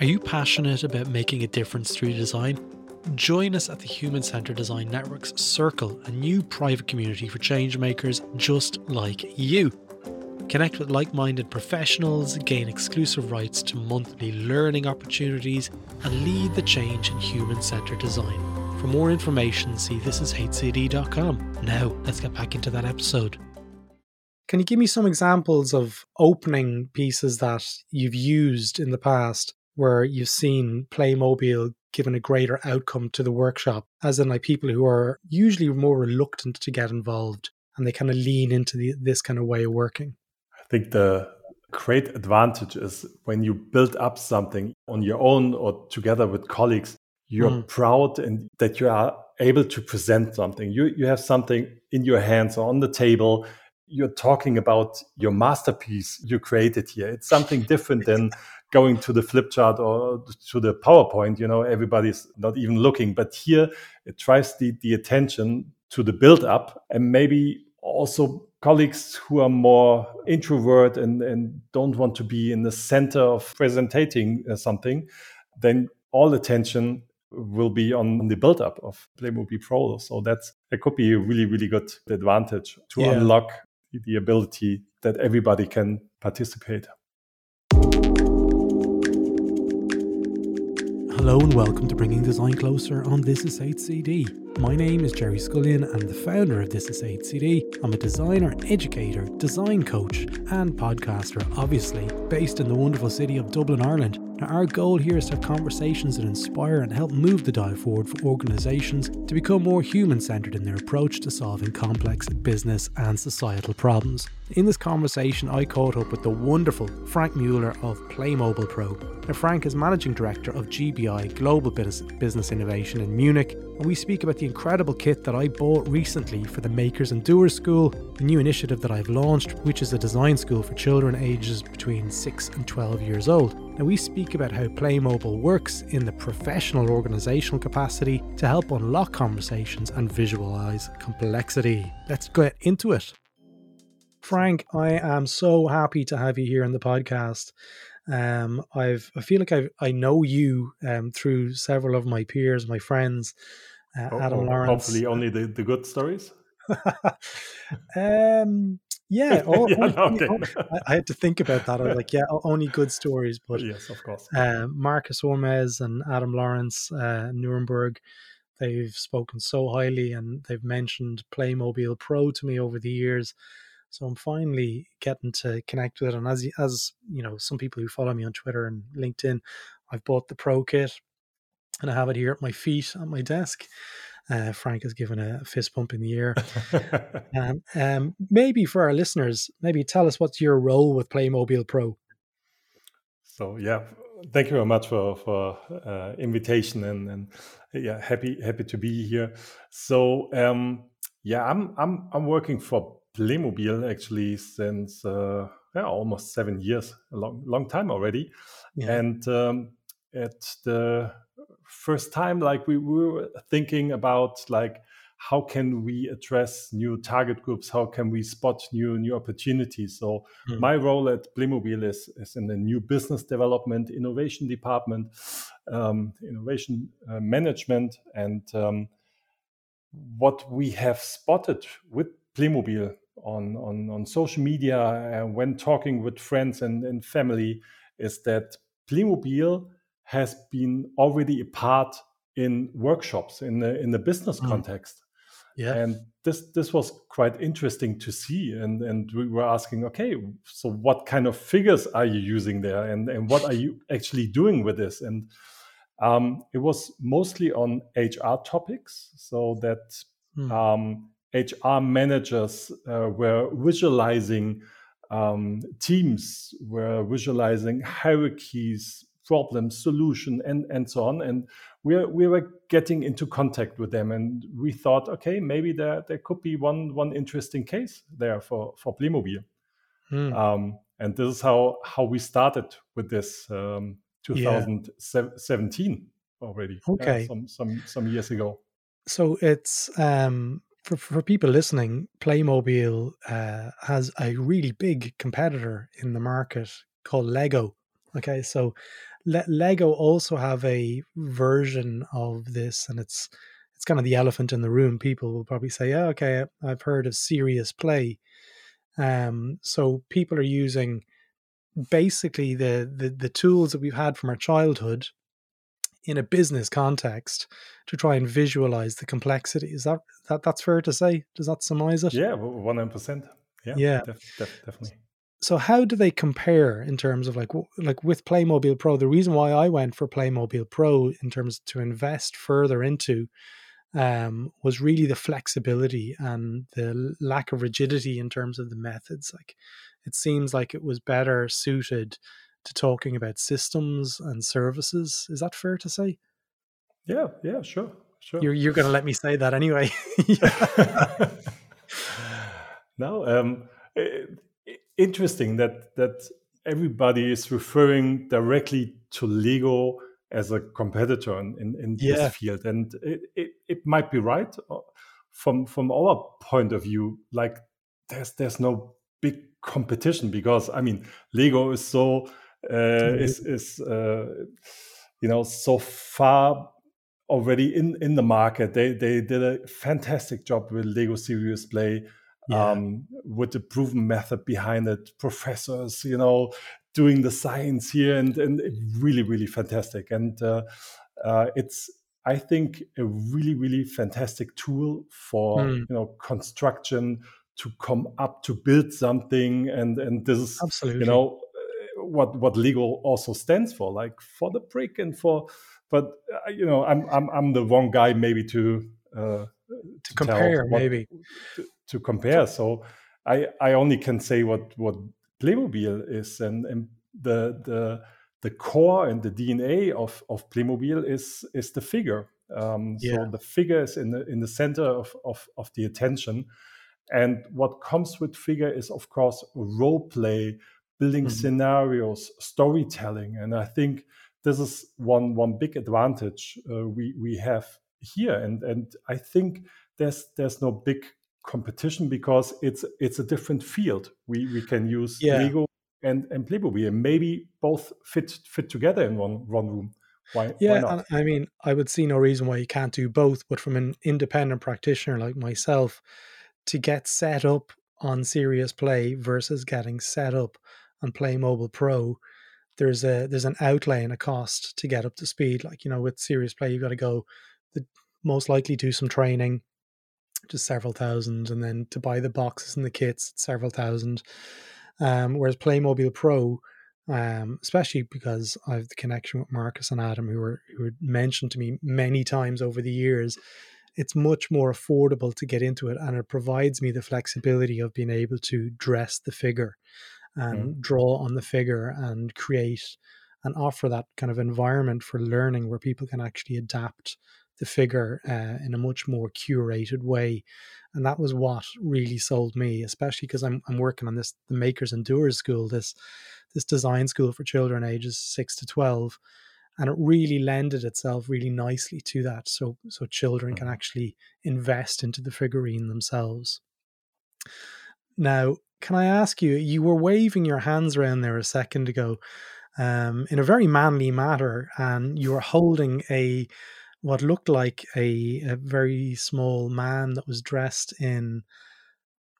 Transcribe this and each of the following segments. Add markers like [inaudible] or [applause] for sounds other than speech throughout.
Are you passionate about making a difference through design? Join us at the Human Centered Design Network's Circle, a new private community for changemakers just like you. Connect with like minded professionals, gain exclusive rights to monthly learning opportunities, and lead the change in human centered design. For more information, see thisishcd.com. Now, let's get back into that episode. Can you give me some examples of opening pieces that you've used in the past where you've seen Playmobil given a greater outcome to the workshop, as in like people who are usually more reluctant to get involved and they kind of lean into the, this kind of way of working? I think the great advantage is when you build up something on your own or together with colleagues, you're mm. proud and that you are able to present something. You you have something in your hands or on the table. You're talking about your masterpiece you created here. It's something different than [laughs] going to the flip chart or to the PowerPoint. You know, everybody's not even looking. But here it tries the, the attention to the build up and maybe also colleagues who are more introvert and, and don't want to be in the center of presenting uh, something, then all attention will be on the build up of Playmobil Pro. So that's that could be a really, really good advantage to yeah. unlock the ability that everybody can participate. Hello and welcome to Bringing Design Closer on This Is HCD. My name is Gerry Scullion. I'm the founder of This Is HCD. I'm a designer, educator, design coach, and podcaster, obviously, based in the wonderful city of Dublin, Ireland. Now, our goal here is to have conversations that inspire and help move the dial forward for organisations to become more human centred in their approach to solving complex business and societal problems. In this conversation, I caught up with the wonderful Frank Mueller of Playmobil Pro. Now, Frank is managing director of GBI Global Business Innovation in Munich, we speak about the incredible kit that I bought recently for the Makers and Doers School, the new initiative that I've launched, which is a design school for children ages between 6 and 12 years old. Now, we speak about how Playmobil works in the professional organizational capacity to help unlock conversations and visualize complexity. Let's get into it. Frank, I am so happy to have you here on the podcast. Um, I've I feel like I I know you um, through several of my peers, my friends, uh, oh, Adam oh, Lawrence. Hopefully, only the, the good stories. [laughs] um, yeah, [laughs] all, yeah only, okay. only, I, had to think about that. I was [laughs] like, yeah, only good stories. But yes, of course. Uh, Marcus Hormeß and Adam Lawrence, uh, Nuremberg, they've spoken so highly, and they've mentioned Playmobil Pro to me over the years. So I'm finally getting to connect with it. And as as you know, some people who follow me on Twitter and LinkedIn, I've bought the Pro kit, and I have it here at my feet on my desk. Uh, Frank has given a fist pump in the air. [laughs] um, um, maybe for our listeners, maybe tell us what's your role with Playmobil Pro. So yeah, thank you very much for for uh, invitation and and yeah, happy happy to be here. So um, yeah, I'm I'm I'm working for Playmobil actually since uh, yeah, almost seven years, a long, long time already. Yeah. And um, at the first time, like we, we were thinking about like how can we address new target groups? How can we spot new new opportunities? So mm. my role at Playmobil is, is in the new business development, innovation department, um, innovation uh, management, and um, what we have spotted with Playmobil on, on, on social media uh, when talking with friends and, and family is that Playmobil has been already a part in workshops in the in the business mm. context. Yeah. And this this was quite interesting to see. And and we were asking, okay, so what kind of figures are you using there? And and what are you actually doing with this? And um, it was mostly on HR topics, so that mm. um, HR managers uh, were visualizing um, teams, were visualizing hierarchies, problems, solution, and and so on. And we we were getting into contact with them, and we thought, okay, maybe there there could be one one interesting case there for for Playmobil. Hmm. Um, and this is how how we started with this um, 2017 yeah. already. Okay, uh, some some some years ago. So it's um, for, for people listening, Playmobil uh, has a really big competitor in the market called Lego. Okay, so Le- Lego also have a version of this, and it's it's kind of the elephant in the room. People will probably say, "Yeah, okay, I've heard of serious play." Um, so people are using basically the, the the tools that we've had from our childhood in a business context to try and visualize the complexity. Is that that that's fair to say? Does that surmise it? Yeah, one hundred percent. Yeah, yeah, def- def- definitely. So how do they compare in terms of like like with Playmobil Pro? The reason why I went for Playmobil Pro in terms to invest further into um, was really the flexibility and the lack of rigidity in terms of the methods. Like it seems like it was better suited to talking about systems and services. Is that fair to say? Yeah, yeah, sure, sure. You're you're going to let me say that anyway. [laughs] no, um, interesting that that everybody is referring directly to Lego as a competitor in, in, yeah. this field, and it, it, it might be right uh, from from our point of view. Like there's there's no big competition because I mean Lego is so mm-hmm. is is uh, you know so far already in in the market. They they did a fantastic job with Lego Serious Play. Yeah. Um, with the proven method behind it, professors, you know, doing the science here, and and really really fantastic. And uh, uh, it's I think a really really fantastic tool for mm. you know construction to come up to build something, and and this is absolutely you know what what Lego also stands for, like for the brick and for. But uh, you know, I'm I'm I'm the wrong guy maybe to uh, to compare what, maybe to, to, compare. So I I only can say what what Playmobil is, and and the the the core and the DNA of of Playmobil is is the figure. Um, yeah. So the figure is in the in the center of, of of the attention, and what comes with figure is of course role play, building mm-hmm. scenarios, storytelling, and I think this is one one big advantage uh, we we have here, and and I think there's there's no big competition because it's it's a different field. We we can use yeah. Lego and and Playmobil, and maybe both fit fit together in one one room. Why, yeah, why I mean, I would see no reason why you can't do both. But from an independent practitioner like myself, to get set up on Serious Play versus getting set up on Playmobil Pro, there's a there's an outlay and a cost to get up to speed. Like you know, with Serious Play, you've got to go the most likely do some training, just several thousand, and then to buy the boxes and the kits, several thousand. Um, whereas Playmobil Pro, um, especially because I have the connection with Marcus and Adam, who were who had mentioned to me many times over the years, it's much more affordable to get into it, and it provides me the flexibility of being able to dress the figure and mm. draw on the figure and create and offer that kind of environment for learning where people can actually adapt the figure uh, in a much more curated way. And that was what really sold me, especially because I'm, I'm working on this, the Makers and Doers School, this, this design school for children ages six to 12. And it really lended itself really nicely to that. So, so children can mm-hmm. actually invest into the figurine themselves. Now, can I ask you? You were waving your hands around there a second ago, um, in a very manly manner, and you were holding a what looked like a, a very small man that was dressed in.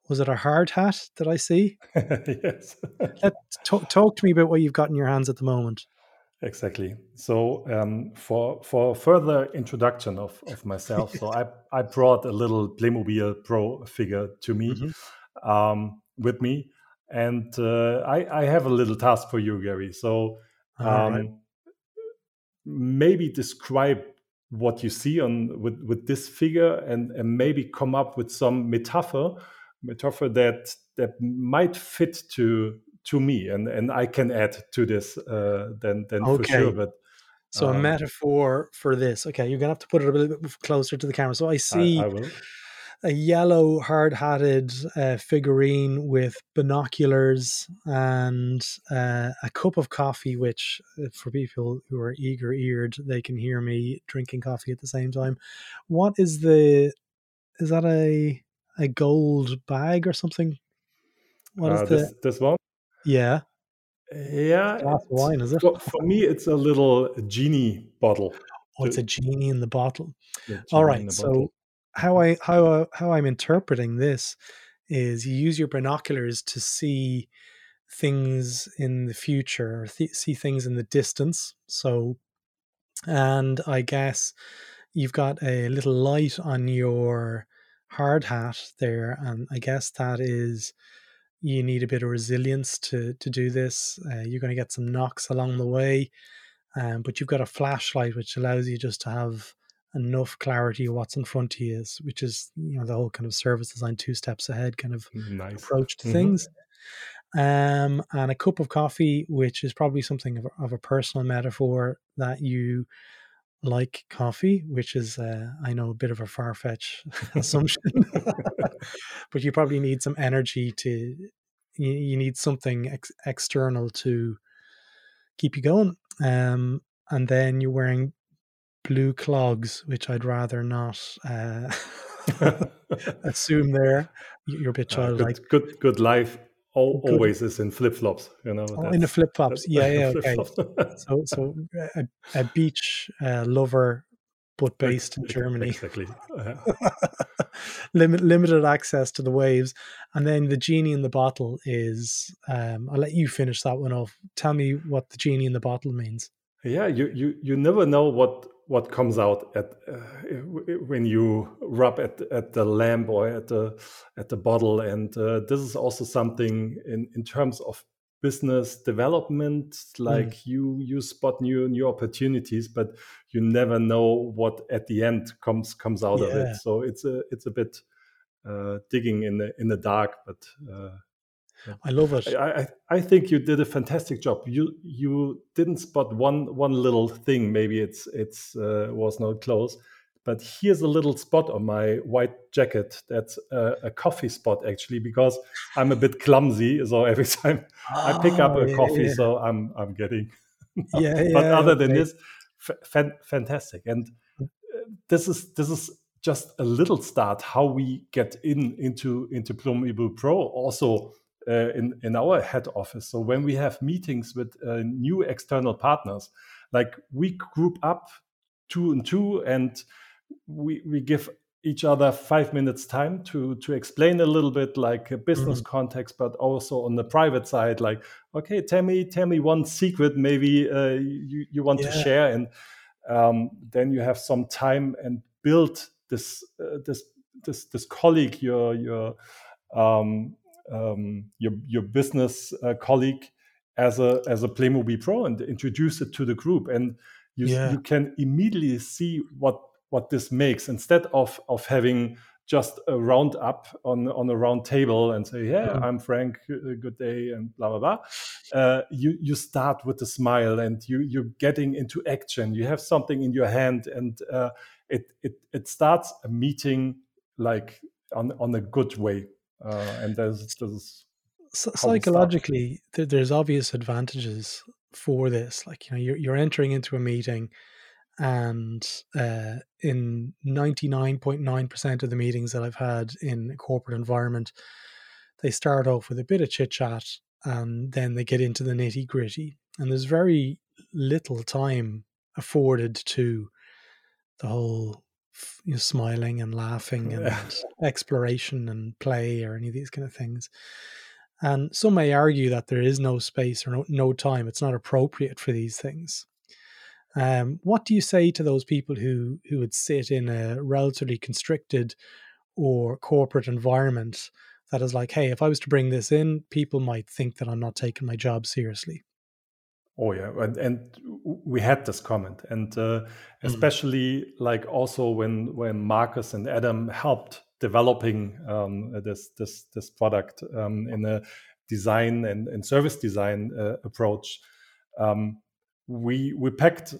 Was it a hard hat that I see? [laughs] yes. Let, talk, talk to me about what you've got in your hands at the moment. Exactly. So um, for for further introduction of, of myself, so [laughs] I, I brought a little Playmobil Pro figure to me. Mm-hmm. Um, with me. And uh, I, I, have a little task for you, Gary. So um, right. maybe describe what you see on with, with this figure and, and maybe come up with some metaphor metaphor that that might fit to to me and and I can add to this uh, then then okay. for sure but so um, a metaphor for this okay you're gonna have to put it a little bit closer to the camera so I see I, I a yellow hard hatted uh, figurine with binoculars and uh, a cup of coffee, which uh, for people who are eager eared, they can hear me drinking coffee at the same time. What is the, is that a, a gold bag or something? What is uh, the, this, this one? Yeah. Yeah, glass of wine, is it? For, for me, it's a little genie bottle. Oh, it's a genie in the bottle. All right. So bottle. How I how how I'm interpreting this is you use your binoculars to see things in the future, th- see things in the distance. So, and I guess you've got a little light on your hard hat there, and I guess that is you need a bit of resilience to to do this. Uh, you're going to get some knocks along the way, um, but you've got a flashlight which allows you just to have enough clarity of what's in front of you, is, which is you know the whole kind of service design two steps ahead kind of Nice. approach to Mhm. things. Um, and a cup of coffee, which is probably something of a, of a personal metaphor that you like coffee, which is uh, I know a bit of a far fetched [laughs] assumption, [laughs] but you probably need some energy to you, you need something ex- external to keep you going. Um, and then you're wearing blue clogs, which I'd rather not uh, [laughs] [laughs] assume there. You- You're a bit Uh, childlike. good, good, good life. Al Good. always is in flip flops. You know. Oh, in the flip flops. Yeah, [laughs] yeah, okay. So, so a, a beach uh, lover, but based in Germany. Exactly. Uh, Limit, limited access to the waves, and then the genie in the bottle is. Um, I'll let you finish that one off. Tell me what the genie in the bottle means. yeah, you, you you never know what what comes out at uh, when you rub at at the lamp or at the at the bottle, and uh, this is also something in in terms of business development. Like you you spot new new opportunities, but you never know what at the end comes comes out of it. So it's a it's a bit uh, digging in the in the dark, but. I love it. I, I I think you did a fantastic job. You you didn't spot one one little thing. Maybe it's it's uh, was not close, but here's a little spot on my white jacket. That's a, a coffee spot actually, because I'm a bit clumsy. So every [laughs] time I pick up Oh, a yeah, coffee, yeah. so I'm I'm getting. [laughs] Yeah, [laughs] yeah. but other than okay. this, fa- fantastic. And uh, this is this is just a little start how we get in into into Plum Pro also uh, in in our head office. So when we have meetings with uh, new external partners, like we group up two and two, and we we give each other five minutes time to to explain a little bit like a business context but also on the private side like okay tell me tell me one secret maybe uh, you, you want to share and um, then you have some time and build this uh, this this this colleague your your um, um, your your business uh, colleague as a as a Playmobil Pro and introduce it to the group. And you Yeah. you can immediately see what what this makes. Instead of of having just a round up on on a round table and say yeah. I'm frank uh, good day and blah blah blah uh, you you start with a smile and you you're getting into action. You have something in your hand and uh, it it it starts a meeting like on on a good way uh, and there's there's Psy- how we start. psychologically there, there's obvious advantages for this like you know you're, you're entering into a meeting and uh, in 99.9% of the meetings that i've had in a corporate environment they start off with a bit of chit chat and then they get into the nitty gritty and there's very little time afforded to the whole you know, smiling and laughing and [laughs] exploration and play or any of these kind of things and some may argue that there is no space or no, no time. It's not appropriate for these things. Um, what do you say to those people who who would sit in a relatively constricted or corporate environment that is like, hey, if I was to bring this in, people might think that I'm not taking my job seriously. Oh yeah, and, and we had this comment, and uh, especially like also when when Marcus and Adam helped developing um, this this this product um, in a design and, and service design uh, approach, um, we we packed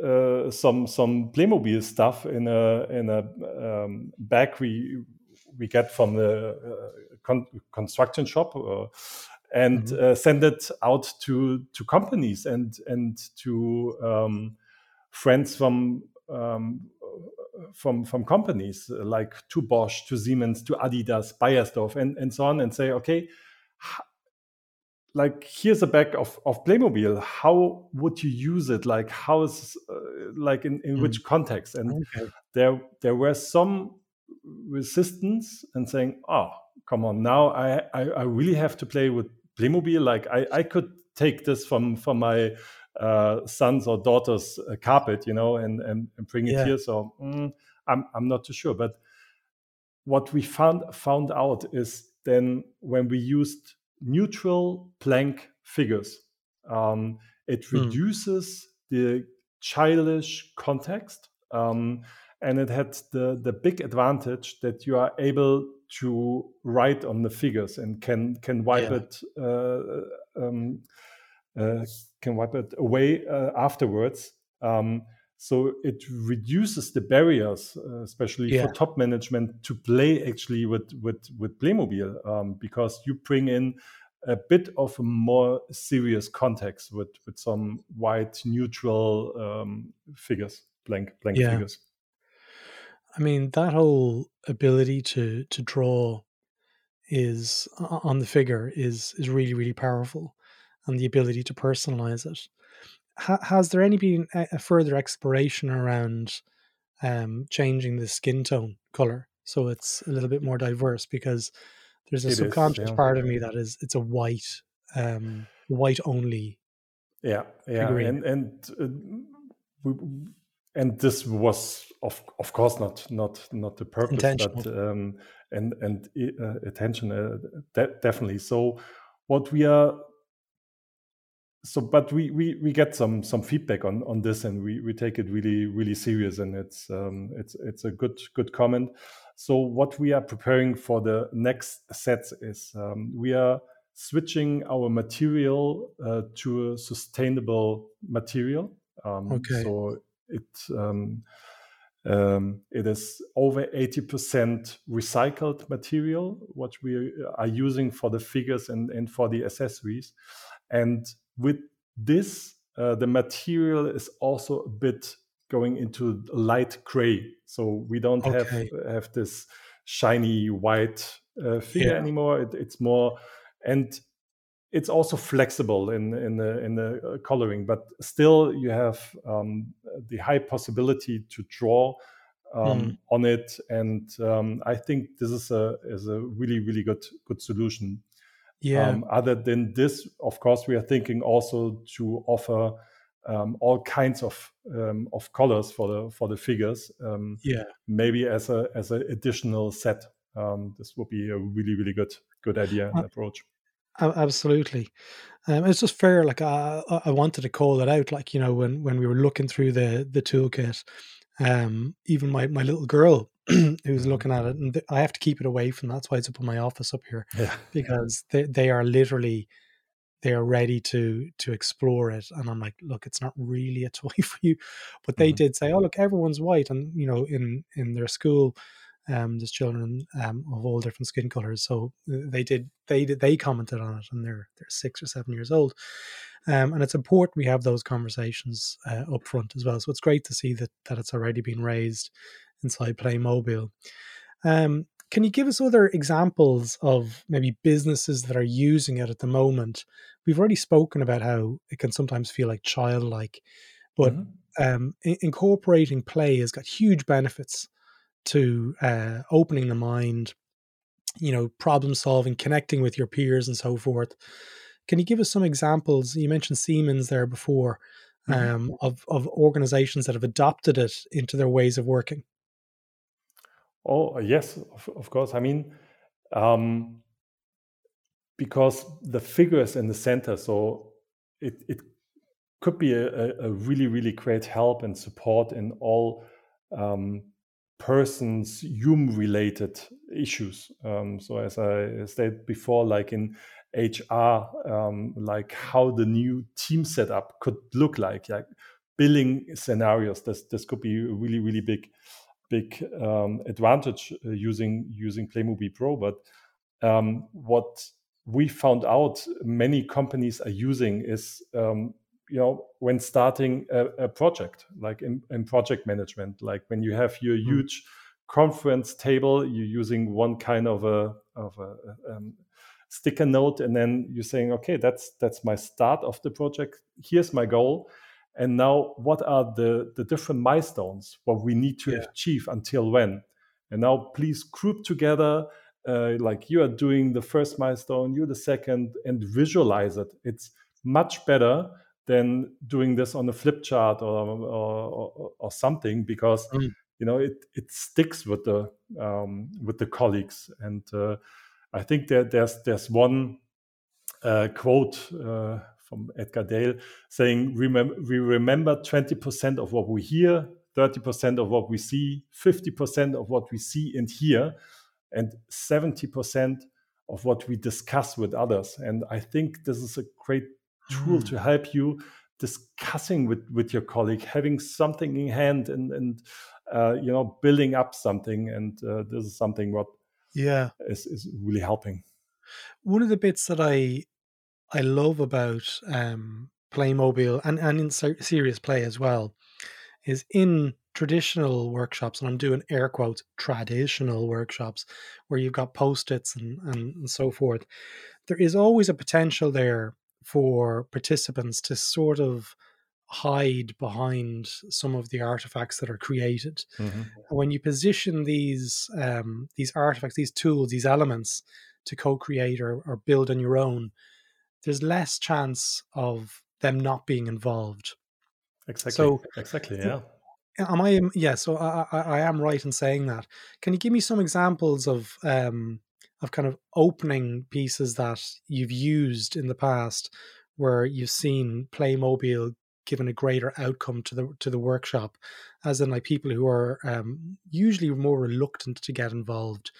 uh, some some Playmobil stuff in a in a um, bag we we get from the uh, con- construction shop. And Mhm. uh, send it out to to companies and and to um, friends from um, from from companies like to Bosch, to Siemens, to Adidas, Beiersdorf, and and so on, and say, okay, like here's a bag of, of Playmobil. How would you use it? Like how is uh, like in, in mm. which context? And okay. there there were some resistance and saying, oh, come on, now I, I, I really have to play with Playmobil. Like I, I could take this from from my uh, son's or daughter's uh, carpet, you know, and, and, and bring it yeah. here. So mm, I'm I'm not too sure. But what we found found out is then when we used neutral blank figures, um, it mm. reduces the childish context. Um, and it had the, the big advantage that you are able to write on the figures and can can wipe yeah. it uh, um, uh, can wipe it away uh, afterwards. Um, so it reduces the barriers, uh, especially yeah. for top management, to play actually with with with Playmobil um, because you bring in a bit of a more serious context with with some white neutral um, figures, blank blank yeah. figures. I mean that whole ability to to draw is on the figure is is really really powerful, and the ability to personalize it ha- has there any been a, a further exploration around um, changing the skin tone color so it's a little bit more diverse? Because there's a it subconscious is, yeah. part of me that is it's a white, um, white only. Yeah, yeah, figurine. and and uh, we, and this was of of course not not not the purpose, but um, and and uh, attention uh, de- definitely. So what we are so but we, we we get some some feedback on on this and we we take it really really serious and it's um it's it's a good good comment. So what we are preparing for the next sets is um, we are switching our material uh, to a sustainable material. Um, okay. so it um, um, it is over 80% recycled material, what we are using for the figures and, and for the accessories. And with this, uh, the material is also a bit going into light gray. So we don't okay. have have this shiny white uh, figure yeah. anymore. It, it's more and it's also flexible in in the in the uh, coloring, but still you have um, the high possibility to draw um, mm. on it. And um, I think this is a is a really really good good solution. Yeah. Um, other than this, of course, we are thinking also to offer um, all kinds of um, of colors for the for the figures. Um, yeah. Maybe as a as an additional set. Um, this would be a really really good good idea and uh, approach. Absolutely, um, it's just fair. Like I, I wanted to call it out. Like you know when when we were looking through the the toolkit, um, even my my little girl [clears throat] who's mm-hmm. looking at it, and th- I have to keep it away from. That's why it's up in my office up here, yeah. because they they are literally they are ready to to explore it, and I'm like, look, it's not really a [laughs] toy for you, but they mm-hmm. did say, oh look, everyone's white, and you know, in in their school. Um, there's children um, of all different skin colors, so uh, they did. They did. They commented on it, and they're they're six or seven years old. Um, and it's important we have those conversations uh, up front as well. So it's great to see that that it's already been raised inside Playmobil. Um, can you give us other examples of maybe businesses that are using it at the moment? We've already spoken about how it can sometimes feel like childlike, but mm-hmm. um, in- incorporating play has got huge benefits to uh, opening the mind, you know, problem solving, connecting with your peers, and so forth. Can you give us some examples? You mentioned Siemens there before mm-hmm. um, of of organizations that have adopted it into their ways of working. Oh yes, of, of course. I mean, um, because the figure is in the center, so it it could be a, a really really great help and support in all um, persons human related issues. Um, so as I stated before, like in HR, um, like how the new team setup could look like, like billing scenarios. This this could be a really really big big um, advantage uh, using using Playmobil Pro. But um, what we found out many companies are using is um, you know when starting a, a project like in, in, project management like when you have your mm. huge conference table you're using one kind of a of a, um, sticker note and then you're saying okay that's that's my start of the project here's my goal and now what are the the different milestones what we need to yeah. achieve until when and now please group together uh, like you are doing the first milestone you're the second and visualize it it's much better than doing this on a flip chart or or, or something because mm. you know it it sticks with the um, with the colleagues and uh, I think that there's there's one uh, quote uh, from Edgar Dale saying, remember, "We remember 20% of what we hear, 30% of what we see, 50% of what we see and hear, and 70% of what we discuss with others." And I think this is a great tool mm. to help you discussing with with your colleague, having something in hand, and and uh, you know building up something. And uh, this is something what yeah is, is really helping one of the bits that i i love about um playmobil and and in serious play as well is in traditional workshops and i'm doing air quotes traditional workshops where you've got post-its and, and, and so forth there is always a potential there for participants to sort of hide behind some of the artifacts that are created. Mm-hmm. when you position these um, these artifacts, these tools, these elements to co-create or, or build on your own, there's less chance of them not being involved. Exactly. So exactly, yeah. Am I? Yeah. So I, I, I am right in saying that. Can you give me some examples of um, of kind of opening pieces that you've used in the past where you've seen Playmobil given a greater outcome to the to the workshop, as in like people who are um, usually more reluctant to get involved,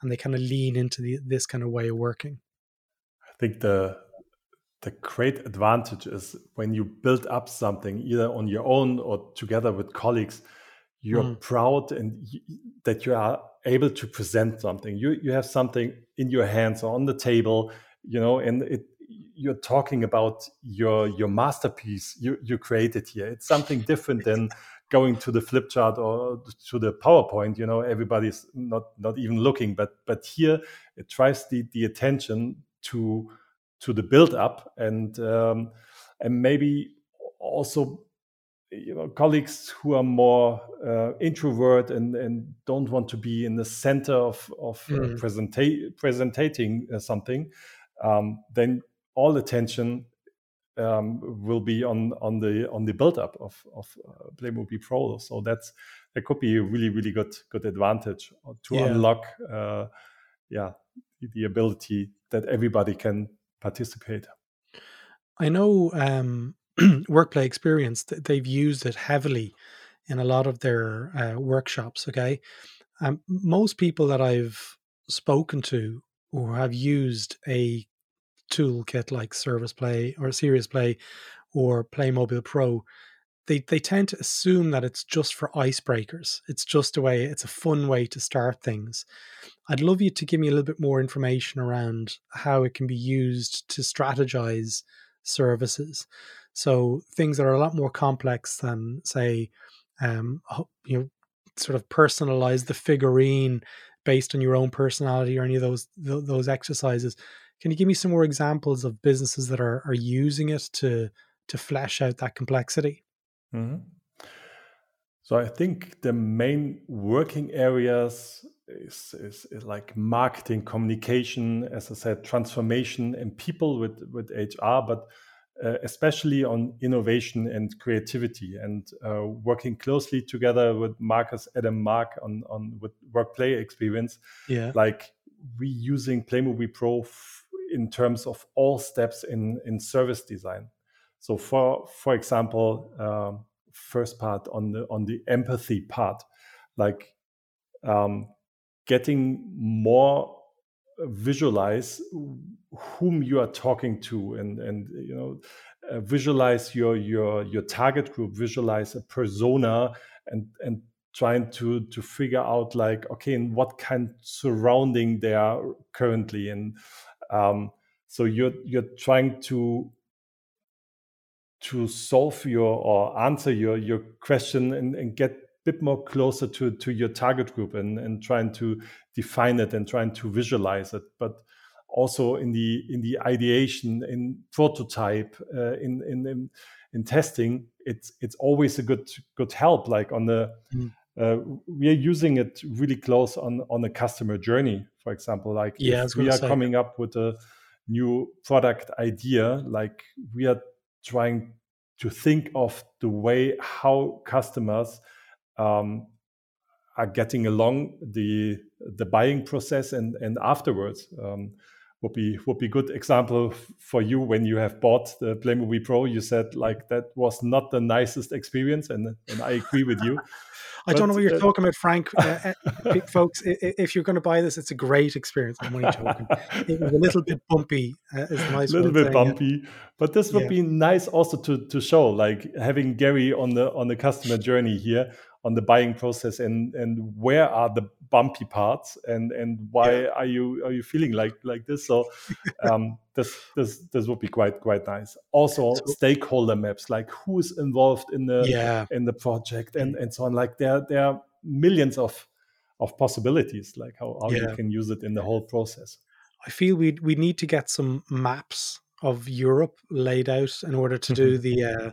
and they kind of lean into the, this kind of way of working. I think the the great advantage is when you build up something either on your own or together with colleagues you're mm. proud and that you are able to present something you you have something in your hands or on the table you know and it you're talking about your your masterpiece you you created here. It's something different than going to the flip chart or to the PowerPoint. You know, everybody's not not even looking, but but here it drives the the attention to to the build up and um, and maybe also you know colleagues who are more uh, introvert and and don't want to be in the center of of mm. uh, presenta- presenting uh, something um, then all attention um, will be on on the on the build up of of uh, Playmobil Pro. So that's that could be a really really good good advantage to yeah. unlock, uh, yeah, the ability that everybody can participate. I know um, [clears throat] Workplay Experience they've used it heavily in a lot of their uh, workshops. Okay, um, most people that I've spoken to or have used a toolkit like Service Play or Serious Play or Playmobil Pro, they they tend to assume that it's just for icebreakers. It's just a way, it's a fun way to start things. I'd love you to give me a little bit more information around how it can be used to strategize services. So things that are a lot more complex than, say, um, you know, sort of personalize the figurine based on your own personality or any of those those exercises can you give me some more examples of businesses that are, are using it to to flesh out that complexity? Mm-hmm. So I think the main working areas is, is, is, like marketing, communication, as I said, transformation, and people with with HR, but especially on innovation and creativity, and uh, working closely together with Marcus Adam Mark on on with workplay experience. Yeah, like we using Playmobil Pro in terms of all steps in in service design. So for for example, um, first part on the on the empathy part, like um, getting more visualize whom you are talking to and and you know uh, visualize your your your target group visualize a persona and and trying to to figure out like okay in what kind surrounding they are currently and um, so you're you're trying to to solve your or answer your your question and, and get bit more closer to to your target group and and trying to define it and trying to visualize it. But also in the in the ideation, in prototype, uh, in, in, in in testing, it's it's always a good good help. Like on the mm. uh, we are using it really close on on the customer journey. For example, like yeah, if we are say. coming up with a new product idea, like we are trying to think of the way how customers um, are getting along the the buying process and and afterwards. Um, would be would be good example for you when you have bought the Playmobil Pro. You said like that was not the nicest experience, and and I agree with you. [laughs] I don't know what you're uh, talking about, Frank. [laughs] Uh, uh folks, if you're going to buy this, it's a great experience. I'm only joking. It was a little bit bumpy. Uh, is a nice little bit bumpy, but this would yeah. be nice also to to show, like having Gary on the on the customer journey here on the buying process and and where are the bumpy parts and and why yeah. are you are you feeling like like this so [laughs] um, this this this would be quite quite nice also so, stakeholder maps like who's involved in the yeah. in the project and and so on like there there are millions of of possibilities like how, how yeah. you can use it in the whole process i feel we we need to get some maps of europe laid out in order to do the uh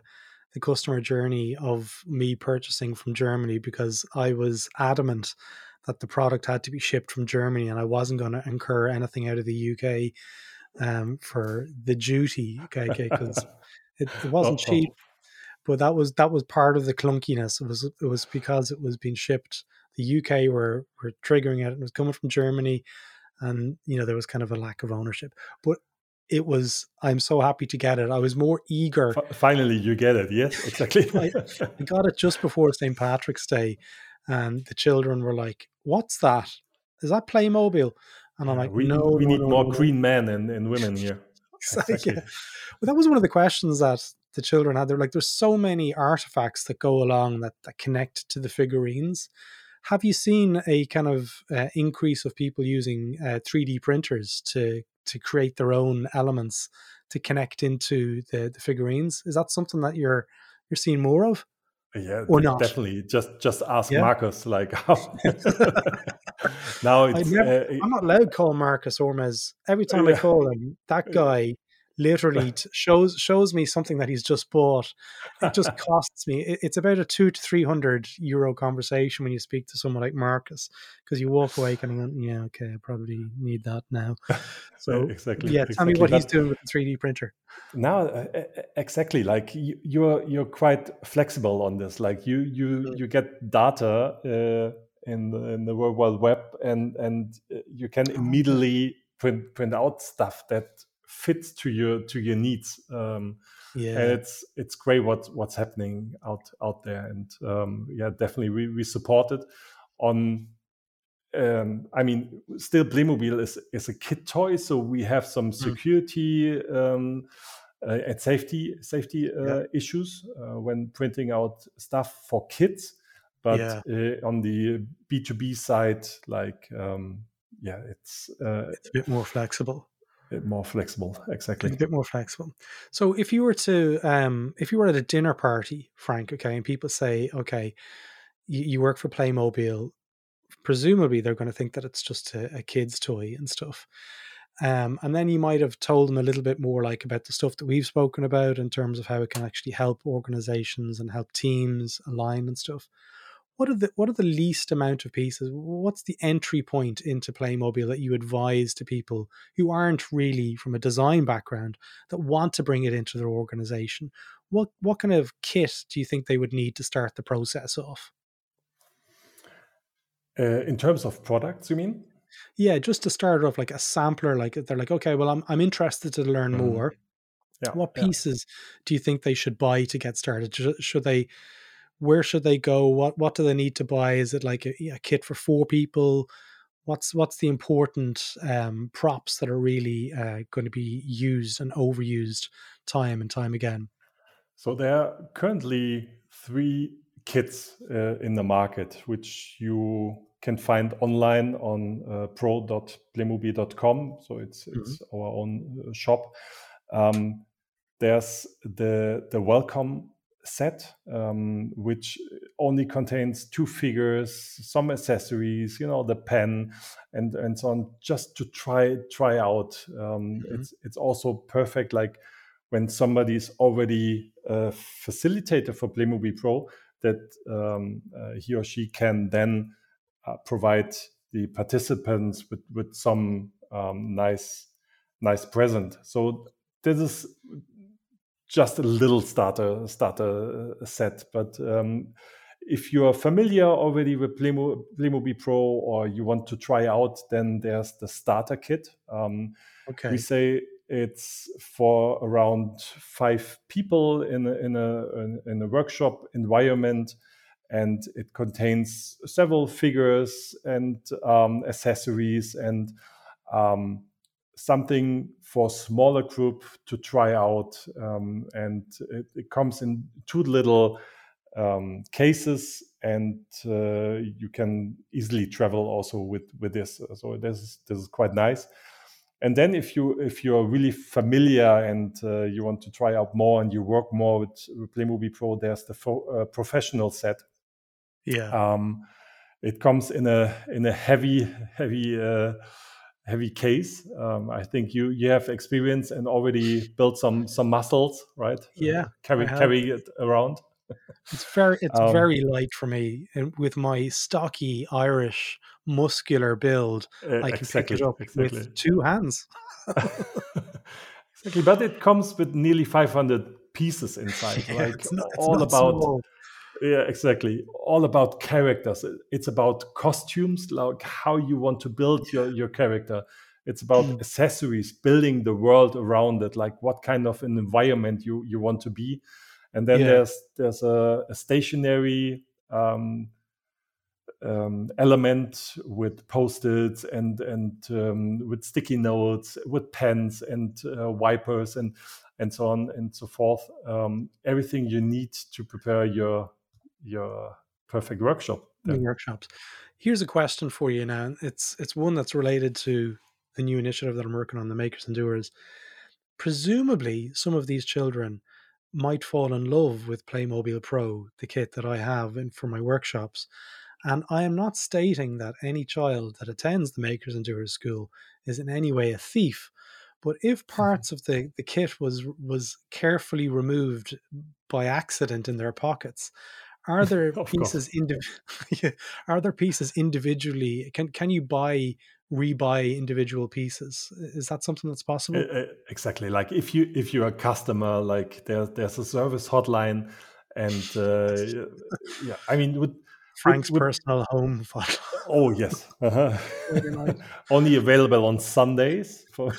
the customer journey of me purchasing from Germany because I was adamant that the product had to be shipped from Germany and I wasn't going to incur anything out of the UK um, for the duty, okay, because [laughs] it, it, wasn't Uh-oh. cheap. But that was that was part of the clunkiness. It was it was because it was being shipped. The UK were were triggering it. It was coming from Germany, and you know there was kind of a lack of ownership. But it was i'm so happy to get it. I was more eager finally you get it yes [laughs] exactly. I, I, got it just before st patrick's day and the children were like what's that? Is that playmobil? And i'm like we, no we no, need no, more no. green men and, and women [laughs] here. Exactly. yeah. well that was one of the questions that the children had. They're like there's so many artifacts that go along that, that connect to the figurines. Have you seen a kind of uh, increase of people using uh, 3d printers to to create their own elements to connect into the, the figurines. Is that something that you're you're seeing more of? Yeah, or not? definitely. Just just ask yeah. Marcus. Like how [laughs] now it's. Never, uh, I'm not allowed to call Marcus Hormeß. Every time yeah. I call him, that [laughs] guy literally shows shows me something that he's just bought. It just [laughs] costs me. it's about a two to three hundred euro conversation when you speak to someone like Marcus, because you walk away kind of yeah, okay, I probably need that now. [laughs] So exactly, yeah. Tell exactly. me what he's doing with the three D printer. Now, uh, exactly, like you, you're you're quite flexible on this. Like you you mm-hmm. you get data. Uh, in the, in the World Wide Web, and and uh, you can oh, immediately print print out stuff that fits to your to your needs. Um, yeah, and it's it's great what what's happening out out there, and um, yeah, definitely we we support it. On, um, I mean, still Playmobil is is a kid toy, so we have some mm. security. Mm. Uh, and safety safety uh, yeah. issues uh, when printing out stuff for kids but yeah. Uh, on the b2b side like um, yeah it's uh, it's a bit more flexible bit more flexible exactly. A bit more flexible. So if you were to um if you were at a dinner party frank okay and people say okay you, you work for playmobil presumably they're going to think that it's just a, a kid's toy and stuff. Um, and then you might have told them a little bit more like about the stuff that we've spoken about in terms of how it can actually help organizations and help teams align and stuff what are the what are the least amount of pieces? What's the entry point into Playmobil that you advise to people who aren't really from a design background that want to bring it into their organization? What what kind of kit do you think they would need to start the process off? Uh, in terms of products, you mean? Yeah, just to start off like a sampler. Like they're like, okay, well, I'm I'm interested to learn mm. more. Yeah, what pieces yeah. do you think they should buy to get started? Should they where should they go? What what do they need to buy? Is it like a, a kit for four people? What's what's the important um, props that are really uh, going to be used and overused time and time again? So there are currently three kits uh, in the market, which you can find online on uh, pro.playmobil.com. So it's mm-hmm. it's our own uh, shop. Um, there's the the welcome set, um, which only contains two figures, some accessories, you know, the pen, and and so on, just to try try out. Um, mm-hmm. It's it's also perfect, like when somebody is already a facilitator for Playmobil Pro, that um, uh, he or she can then uh, provide the participants with with some um, nice nice present. So this is just a little starter starter uh, set. But um, if you are familiar already with Playmo, Playmobil Pro or you want to try out, then there's the starter kit. Um, okay. We say it's for around five people in a, in a in a workshop environment, and it contains several figures and um, accessories and um, something for smaller group to try out um, and it, it, comes in two little um, cases and uh, you can easily travel also with with this. So this is this is quite nice. And then if you if you're really familiar and uh, you want to try out more and you work more with, with Playmobil Pro there's the fo- uh, professional set. Yeah. Um, it comes in a in a heavy heavy uh, heavy case. Um, I think you you have experience and already built some some muscles, right? Yeah, uh, carry carry it around. It's very it's um, very light for me, and with my stocky Irish muscular build, uh, I can exactly, pick it up exactly. with [laughs] two hands. exactly, but it comes with nearly 500 pieces inside, [laughs] yeah, like not, all about. Small yeah exactly. All about characters. It's about costumes like how you want to build your your character. It's about mm. accessories building the world around it like what kind of an environment you you want to be. And then yeah. there's there's a, a stationary um, um, element with post-its and and um, with sticky notes with pens and uh, wipers and and so on and so forth. Um, everything you need to prepare your your perfect workshop. Workshops. Here's a question for you now. It's it's one that's related to the new initiative that I'm working on, the Makers and Doers. Presumably, some of these children might fall in love with Playmobil Pro, the kit that I have in, for my workshops. And I am not stating that any child that attends the Makers and Doers school is in any way a thief. But if mm-hmm. parts of the, the kit was was carefully removed by accident in their pockets, are there [laughs] pieces indiv- [laughs] are there pieces individually can can you buy rebuy individual pieces? Is that something that's possible? uh, exactly like if you if you're a customer like there, there's a service hotline and uh, yeah i mean with frank's with, personal home [laughs] hotline. oh yes uh-huh. only available on sundays for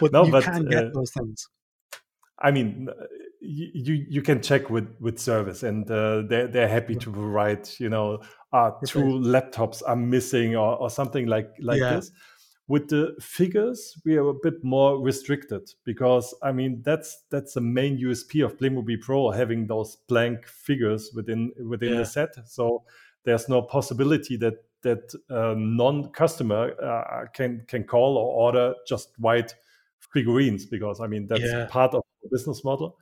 but no, you but, can get uh, those things. I mean, you you can check with with service, and uh, they're they're happy to provide. You know, uh, two laptops are missing or, or something like like yeah. this. With the figures, we are a bit more restricted because I mean that's that's the main USP of Playmobil Pro having those blank figures within within yeah. the set. So there's no possibility that that uh, non-customer uh, can can call or order just white figurines because I mean that's yeah. part of business model.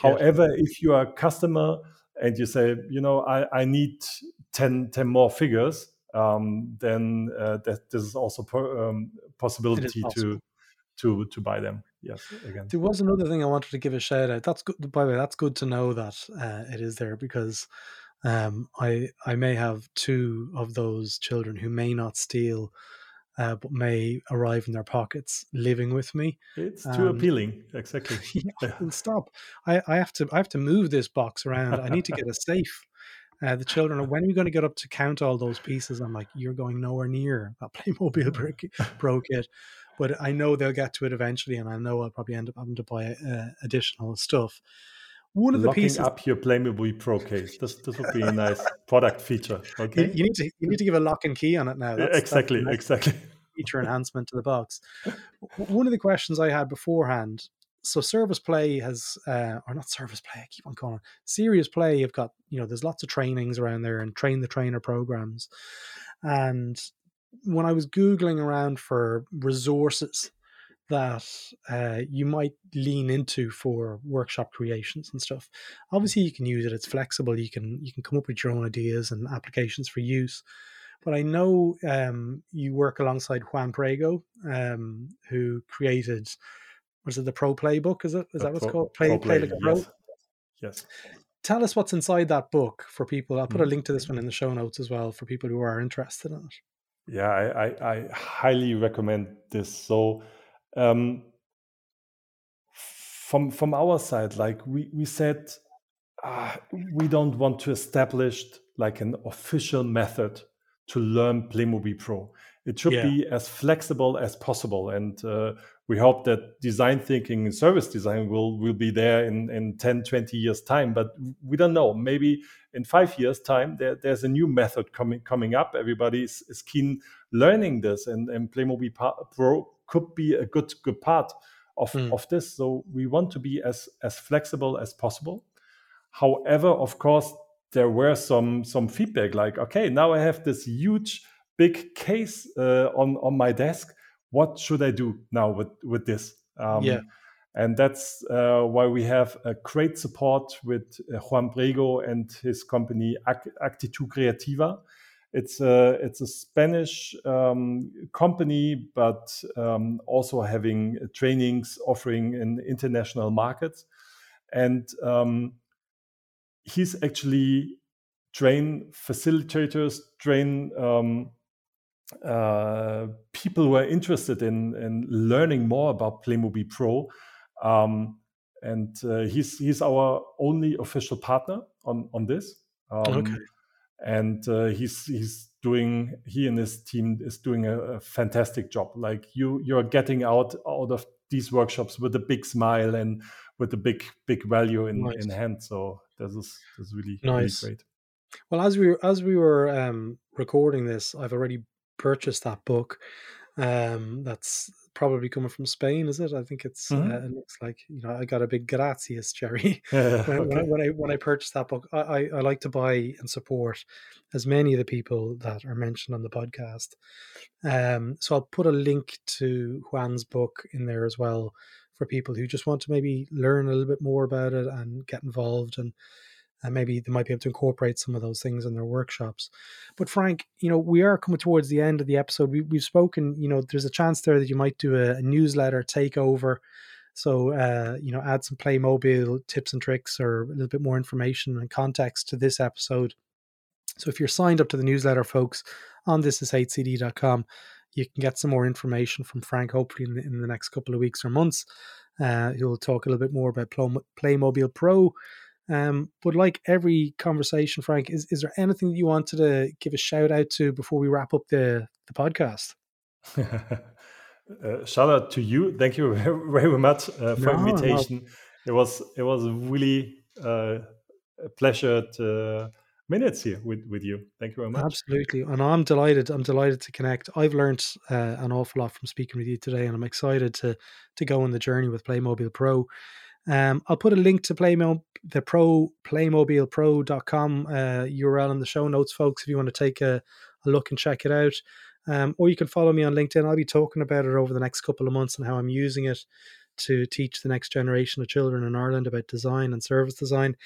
However, if you are a customer and you say, you know, I, I need 10, 10 more figures, um, then uh, that this is also per, um, possibility to to to buy them. Yes, again. There was another thing I wanted to give a shout out. That's good. By the way, that's good to know that uh, it is there because um, I I may have two of those children who may not steal uh, but may arrive in their pockets living with me. It's too um, appealing. Exactly. [laughs] yeah, stop. I, I have to I have to move this box around. I need to get a [laughs] safe. Uh, the children are, when are we going to get up to count all those pieces? I'm like, you're going nowhere near that Playmobil brick, [laughs] Pro kit. But I know they'll get to it eventually, and I know I'll probably end up having to buy uh, additional stuff. One of the Locking pieces up your Playmobil Pro case. This this would be a nice product feature. Okay, you, you, need to you need to give a lock and key on it now. That's, exactly, that's exactly. Feature [laughs] enhancement to the box. One of the questions I had beforehand. So service play has, uh, or not service play. I keep on calling it serious play. You've got you know there's lots of trainings around there and train the trainer programs, and when I was googling around for resources that uh, you might lean into for workshop creations and stuff. Obviously, you can use it; it's flexible. You can you can come up with your own ideas and applications for use. But I know um, you work alongside Juan Prego, um, who created was it the Pro Playbook? Is it is that what's called? Play, Pro Play, Play like Pro. Yes. yes. Tell us what's inside that book for people. I'll put a mm-hmm. link to this one in the show notes as well for people who are interested in it. Yeah, I, I, I highly recommend this. So, um, from from our side, like we we said, uh, we don't want to establish like an official method to learn Playmobil Pro. It should yeah. be as flexible as possible, and uh, we hope that design thinking and service design will will be there in in 10 20 years time but we don't know maybe in five years time there, there's a new method coming coming up everybody is, is keen learning this and, and playmobil pro could be a good good part of, mm. of this so we want to be as as flexible as possible however of course there were some some feedback like okay now i have this huge big case uh, on on my desk what should I do now with with this? Um, yeah. And that's uh, why we have a great support with uh, Juan Prego and his company Actitud Creativa. It's a, it's a Spanish um, company, but um, also having trainings offering in international markets. And um, he's actually train facilitators, train um, uh, people who are interested in, in learning more about Playmobil Pro. Um, and uh, he's he's our only official partner on on this. Um, okay. And uh, he's he's doing he and his team is doing a, a, fantastic job. Like you you're getting out out of these workshops with a big smile and with a big big value in nice. in hand. So this is this is really nice. really great. Well, as we as we were um, recording this, I've already purchased that book. Um, that's probably coming from Spain, is it? I think it's. Mm-hmm. Uh, it looks like you know I got a big gracias, Gerry. [laughs] Yeah, when, okay. when, I, when, I when I purchased that book, I, I, I like to buy and support as many of the people that are mentioned on the podcast. Um, so I'll put a link to Juan's book in there as well for people who just want to maybe learn a little bit more about it and get involved and and maybe they might be able to incorporate some of those things in their workshops. But Frank, you know, we are coming towards the end of the episode. We, we've spoken, you know, there's a chance there that you might do a, a newsletter takeover. So, uh, you know, add some Playmobil tips and tricks or a little bit more information and context to this episode. So if you're signed up to the newsletter, folks, on thisishcd.com, you can get some more information from Frank, hopefully in the, in the next couple of weeks or months. Uh, he'll talk a little bit more about Playmobil Pro, um, but like every conversation, Frank, is, is there anything that you wanted to give a shout out to before we wrap up the, the podcast? [laughs] uh, shout out to you. Thank you [laughs] very, very much uh, for no, invitation. No. It was it was really uh, a pleasure to minutes here with, with you. Thank you very much. Absolutely. And I'm delighted. I'm delighted to connect. I've learned uh, an awful lot from speaking with you today, and I'm excited to to go on the journey with Playmobil Pro. Um, I'll put a link to Playmo, the Pro PlaymobilPro.com uh, URL in the show notes, folks, if you want to take a, a look and check it out. Um, or you can follow me on LinkedIn. I'll be talking about it over the next couple of months and how I'm using it to teach the next generation of children in Ireland about design and service design.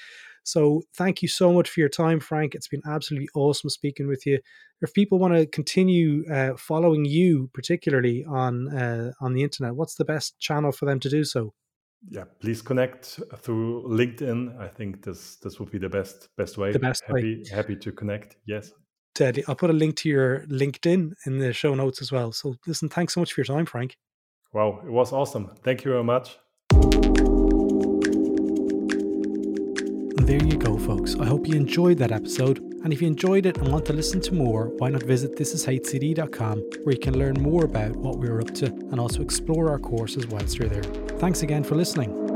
So thank you so much for your time, Frank. It's been absolutely awesome speaking with you. If people want to continue uh, following you, particularly on uh, on the internet, what's the best channel for them to do so? Yeah please connect through linkedin i think this this would be the best best way the best happy way. happy to connect yes Teddy, I'll put a link to your LinkedIn in the show notes as well. So, listen, thanks so much for your time, Frank. Wow, it was awesome. Thank you very much. There you go, folks. I hope you enjoyed that episode. And if you enjoyed it and want to listen to more, why not visit thisishcd.com where you can learn more about what we're up to and also explore our courses whilst you're there. Thanks again for listening.